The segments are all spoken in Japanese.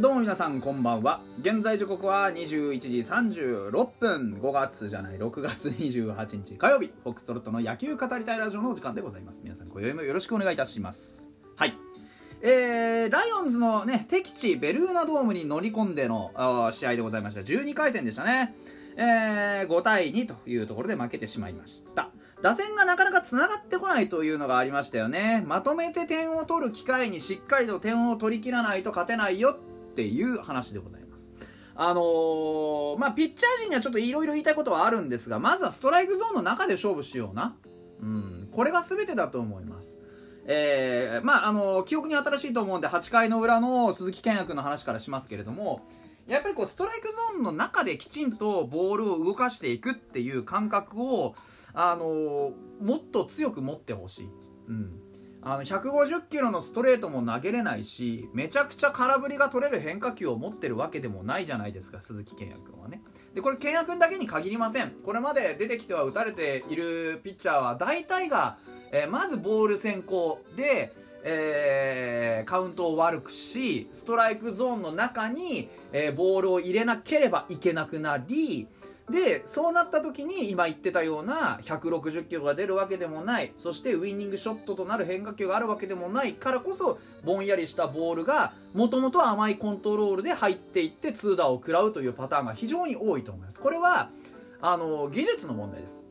どうも皆さんこんばんは。現在時刻は21時36分。5月じゃない6月28日火曜日。フォックストロットの野球語りたいラジオのお時間でございます。皆さん今宵もよろしくお願いいたします。はい。えー、ライオンズのね敵地ベルーナドームに乗り込んでの試合でございました。12回戦でしたね。えー、5対2というところで負けてしまいました。打線がなかなか繋がってこないというのがありましたよね。まとめて点を取る機会にしっかりと点を取り切らないと勝てないよ。っていう話でございます。あのー、まあピッチャー陣にはちょっといろいろ言いたいことはあるんですがまずはストライクゾーンの中で勝負しような。うんこれが全てだと思います。えー、まああのー、記憶に新しいと思うんで8回の裏の鈴木健也君の話からしますけれどもやっぱりこうストライクゾーンの中できちんとボールを動かしていくっていう感覚を、あのー、もっと強く持ってほしい、うん、あの150キロのストレートも投げれないしめちゃくちゃ空振りが取れる変化球を持ってるわけでもないじゃないですか鈴木健也君はね。でこれ健也君だけに限りません。これまで出てきては打たれているピッチャーは大体が、えー、まずボール先行でえー、カウントを悪くしストライクゾーンの中に、えー、ボールを入れなければいけなくなりでそうなった時に今言ってたような160キロが出るわけでもない。そしてウイニングショットとなる変化球があるわけでもないからこそぼんやりしたボールがもともと甘いコントロールで入っていってツーダーを食らうというパターンが非常に多いと思います。これはあの技術の問題です。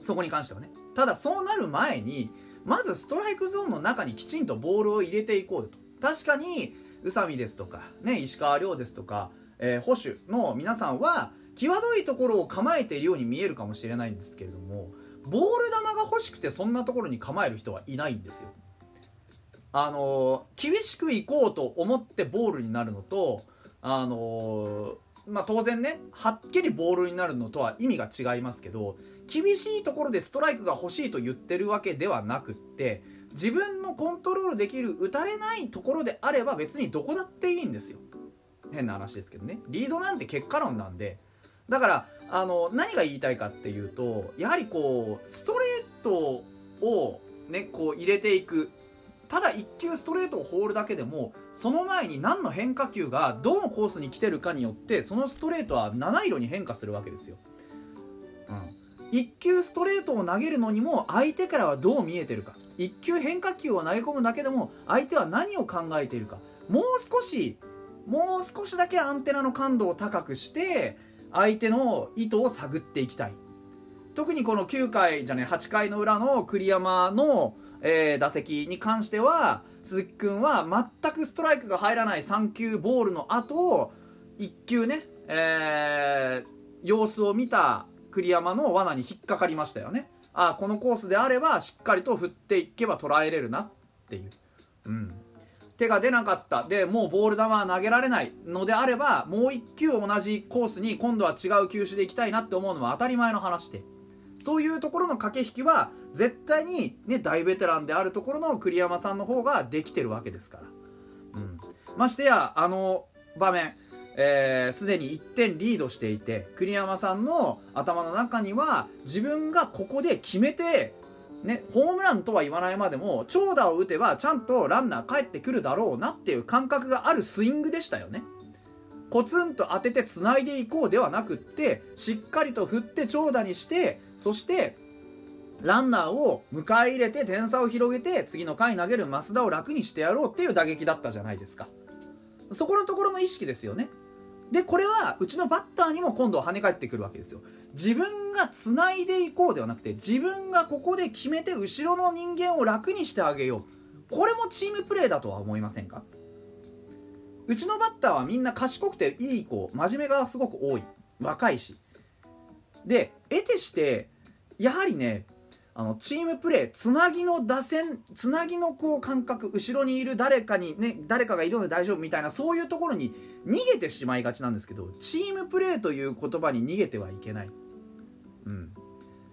そこに関してはね。ただそうなる前にまずストライクゾーンの中にきちんとボールを入れていこうと。確かに宇佐美ですとか、ね、石川遼ですとか、えー、保守の皆さんは際どいところを構えているように見えるかもしれないんですけれどもボール球が欲しくてそんなところに構える人はいないんですよ。あの、厳しくいこうと思ってボールになるのと、あの、まあ、当然ねはっきりボールになるのとは意味が違いますけど厳しいところでストライクが欲しいと言ってるわけではなくって自分のコントロールできる打たれないところであれば別にどこだっていいんですよ変な話ですけどねリードなんて結果論なんでだからあの何が言いたいかっていうとやはりこうストレートをねこう入れていく。ただ1球ストレートを放るだけでもその前に何の変化球がどのコースに来てるかによってそのストレートは七色に変化するわけですよ。うん、1球ストレートを投げるのにも相手からはどう見えてるか。1球変化球を投げ込むだけでも相手は何を考えているか。もう少しもう少しだけアンテナの感度を高くして相手の意図を探っていきたい。特にこの9回じゃね8回の裏の栗山のえー、打席に関しては鈴木君は全くストライクが入らない3球ボールの後1球ね、えー、様子を見た栗山の罠に引っかかりましたよね。ああこのコースであればしっかりと振っていけば捉えれるなっていう、うん、手が出なかった。でもうボール球は投げられない。のであればもう1球同じコースに今度は違う球種でいきたいなって思うのは当たり前の話で。そういうところの駆け引きは絶対に、ね、大ベテランであるところの栗山さんの方ができてるわけですから、うん、ましてやあの場面すで、えー、に1点リードしていて栗山さんの頭の中には自分がここで決めて、ね、ホームランとは言わないまでも長打を打てばちゃんとランナー帰ってくるだろうなっていう感覚があるスイングでしたよね。コツンと当ててつないでいこうではなくってしっかりと振って長打にしてそしてランナーを迎え入れて点差を広げて次の回投げる増田を楽にしてやろうっていう打撃だったじゃないですかそこのところの意識ですよねでこれはうちのバッターにも今度は跳ね返ってくるわけですよ。自分がつないでいこうではなくて自分がここで決めて後ろの人間を楽にしてあげよう。これもチームプレーだとは思いませんか？うちのバッターはみんな賢くていい子真面目がすごく多い。若いし。で得てしてやはりねあのチームプレーつなぎの打線つなぎのこう感覚後ろにいる誰かにね誰かがいるので大丈夫みたいなそういうところに逃げてしまいがちなんですけどチームプレーという言葉に逃げてはいけない、うん、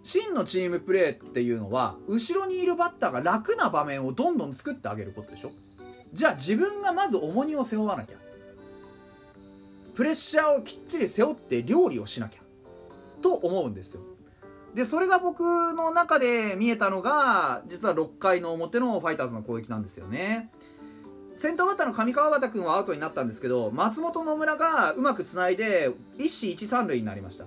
真のチームプレーっていうのは後ろにいるバッターが楽な場面をどんどん作ってあげることでしょ。じゃあ自分がまず重荷を背負わなきゃ。プレッシャーをきっちり背負って料理をしなきゃ。と思うんですよ。でそれが僕の中で見えたのが実は6回の表のファイターズの攻撃なんですよね。先頭バッターの上川端君はアウトになったんですけど松本野村がうまくつないで一死一三塁になりました。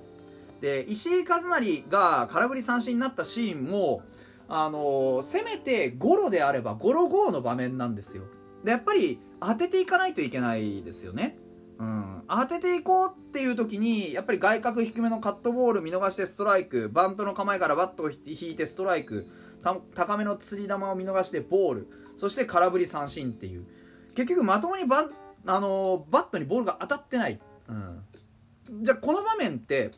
で石井一成が空振り三振になったシーンもあのー、せめてゴロであればゴロゴーの場面なんですよ。でやっぱり当てていかないといけないですよね。うん、当てていこうっていう時にやっぱり外角低めのカットボール見逃してストライクバントの構えからバットを引いてストライク高めの釣り球を見逃してボールそして空振り三振っていう。結局まともにバあのバットにボールが当たってない、うん、じゃあこの場面って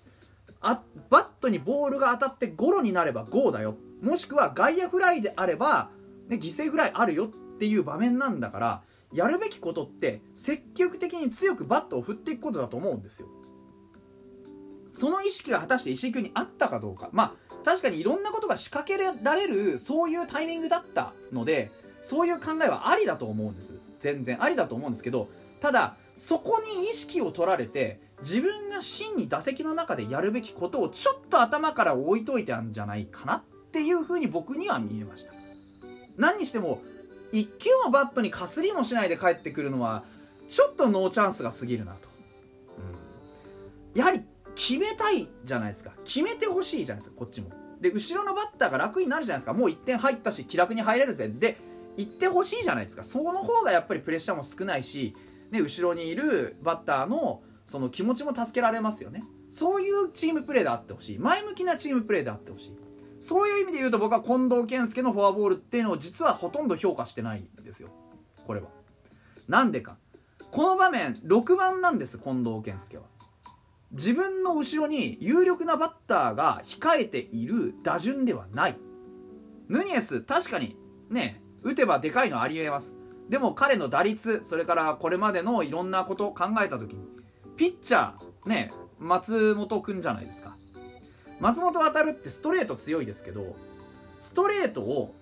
あバットにボールが当たってゴロになればゴーだよ。もしくは外野フライであれば、ね、犠牲フライあるよっていう場面なんだからやるべきことって積極的に強くバットを振っていくことだと思うんですよ。その意識が果たして石井君にあったかどうか。まあ確かにいろんなことが仕掛けられるそういうタイミングだったのでそういう考えはありだと思うんです。全然ありだと思うんですけどただそこに意識を取られて自分が真に打席の中でやるべきことをちょっと頭から置いといてあるんじゃないかなっていうふうに僕には見えました。何にしても1球もバットにかすりもしないで帰ってくるのはちょっとノーチャンスが過ぎるなと、うん、やはり決めたいじゃないですか。決めてほしいじゃないですかこっちも。で後ろのバッターが楽になるじゃないですか。もう1点入ったし気楽に入れるぜ。で行ってほしいじゃないですか。その方がやっぱりプレッシャーも少ないし、ね、後ろにいるバッターのその気持ちも助けられますよね。そういうチームプレーであってほしい。前向きなチームプレーであってほしいそういう意味で言うと僕は近藤健介のフォアボールっていうのを実はほとんど評価してないんですよ。これは。なんでか。この場面6番なんです近藤健介は。自分の後ろに有力なバッターが控えている打順ではない。ヌニエス確かにね打てばでかいのありえます。でも彼の打率それからこれまでのいろんなことを考えた時にピッチャーね松本君じゃないですか。松本航ってストレート強いですけどストレートを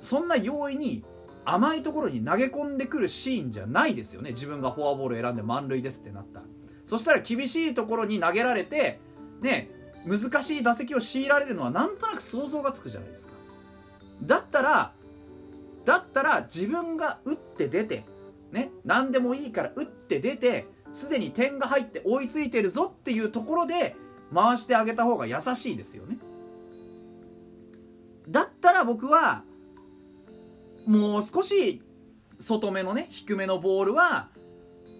そんな容易に甘いところに投げ込んでくるシーンじゃないですよね。自分がフォアボール選んで満塁ですってなったそしたら厳しいところに投げられてね難しい打席を強いられるのはなんとなく想像がつくじゃないですか。だったらだったら自分が打って出てね何でもいいから打って出てすでに点が入って追いついてるぞっていうところで回してあげた方が優しいですよね。だったら僕はもう少し外目のね低めのボールは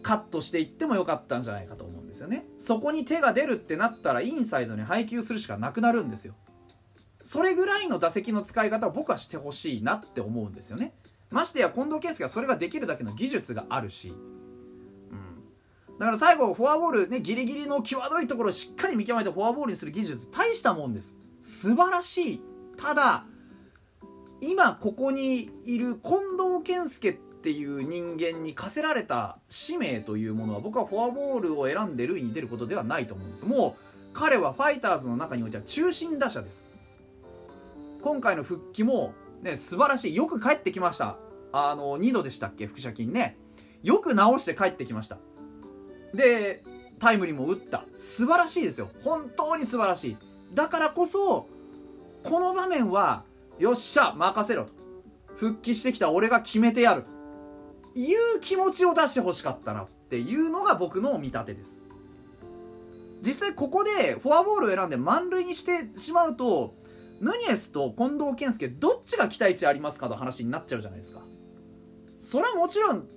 カットしていってもよかったんじゃないかと思うんですよね。そこに手が出るってなったらインサイドに配球するしかなくなるんですよ。それぐらいの打席の使い方を僕はしてほしいなって思うんですよね。ましてや近藤健介はそれができるだけの技術があるし、だから最後フォアボールねギリギリの際どいところをしっかり見極めてフォアボールにする技術大したもんです。素晴らしい。ただ今ここにいる近藤健介っていう人間に課せられた使命というものは僕はフォアボールを選んで塁に出ることではないと思うんです。もう彼はファイターズの中においては中心打者です。今回の復帰も、ね、素晴らしい。よく帰ってきました。あの2度でしたっけ？腹斜筋ね。よく直して帰ってきました。でタイムリーも打った。素晴らしいですよ。本当に素晴らしい。だからこそこの場面はよっしゃ任せろと。復帰してきた俺が決めてやる。という気持ちを出してほしかったなっていうのが僕の見立てです。実際ここでフォアボールを選んで満塁にしてしまうとヌニエスと近藤健介どっちが期待値ありますかの話になっちゃうじゃないですか。それはもちろん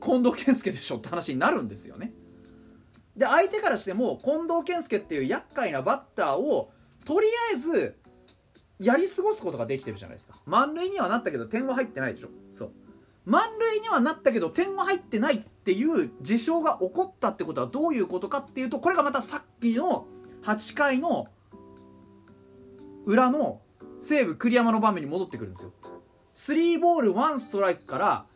近藤健介でしょって話になるんですよね。で相手からしても近藤健介っていう厄介なバッターをとりあえずやり過ごすことができてるじゃないですか。満塁にはなったけど点は入ってないでしょ。そう。満塁にはなったけど点は入ってないっていう事象が起こったってことはどういうことかっていうとこれがまたさっきの8回の裏の西武栗山の場面に戻ってくるんですよ。3ボール1ストライクから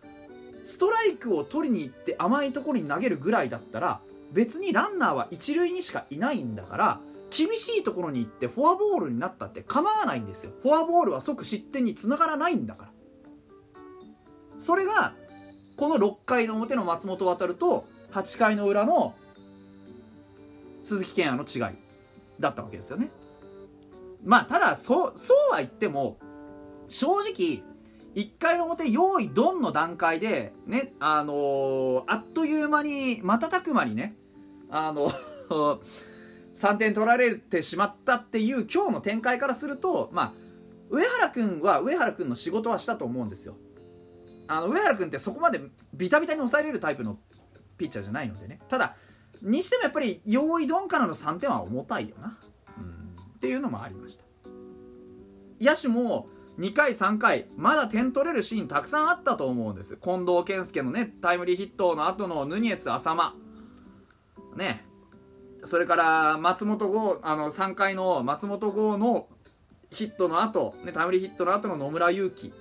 ストライクを取りに行って甘いところに投げるぐらいだったら別にランナーは一塁にしかいないんだから厳しいところに行ってフォアボールになったって構わないんですよ。フォアボールは即失点につながらないんだから。それがこの6回の表の松本航と8回の裏の鈴木健也の違いだったわけですよね。まあただそうそうは言っても正直1回の表用意ドンの段階でねあのー、あっという間に瞬く間にねあの 3点取られてしまったっていう今日の展開からするとまあ上原君は上原君の仕事はしたと思うんですよ。あの上原君ってそこまでビタビタに抑えれるタイプのピッチャーじゃないのでね。ただにしてもやっぱり用意ドンからの3点は重たいよな、うん、っていうのもありました。野手も2回3回まだ点取れるシーンたくさんあったと思うんです。近藤健介のねタイムリーヒットの後のヌニエス浅間ね。それから松本剛あの3回の松本剛のヒットの後、ねタイムリーヒットの後の野村勇輝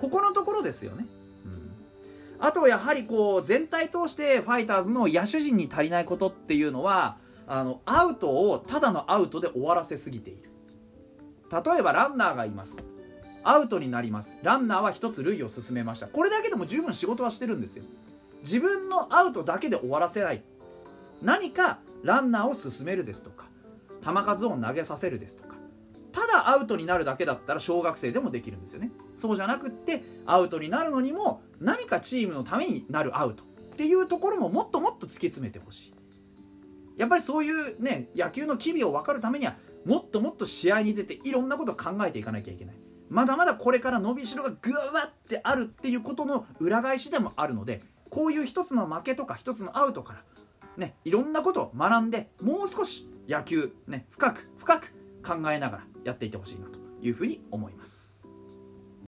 ここのところですよね、うん、あとやはりこう全体通してファイターズの野手陣に足りないことっていうのはあのアウトをただのアウトで終わらせすぎている。例えばランナーがいます。アウトになります。ランナーは1つ塁を進めました。これだけでも十分仕事はしてるんですよ。自分のアウトだけで終わらせない何かランナーを進めるですとか球数を投げさせるですとかただアウトになるだけだったら小学生でもできるんですよね。そうじゃなくってアウトになるのにも何かチームのためになるアウトっていうところももっともっと突き詰めてほしい。やっぱりそういうね野球の機微を分かるためにはもっともっと試合に出ていろんなことを考えていかなきゃいけない。まだまだこれから伸びしろがぐわってあるっていうことの裏返しでもあるのでこういう一つの負けとか一つのアウトからねいろんなことを学んでもう少し野球ね深く深く考えながらやっていってほしいなというふうに思います。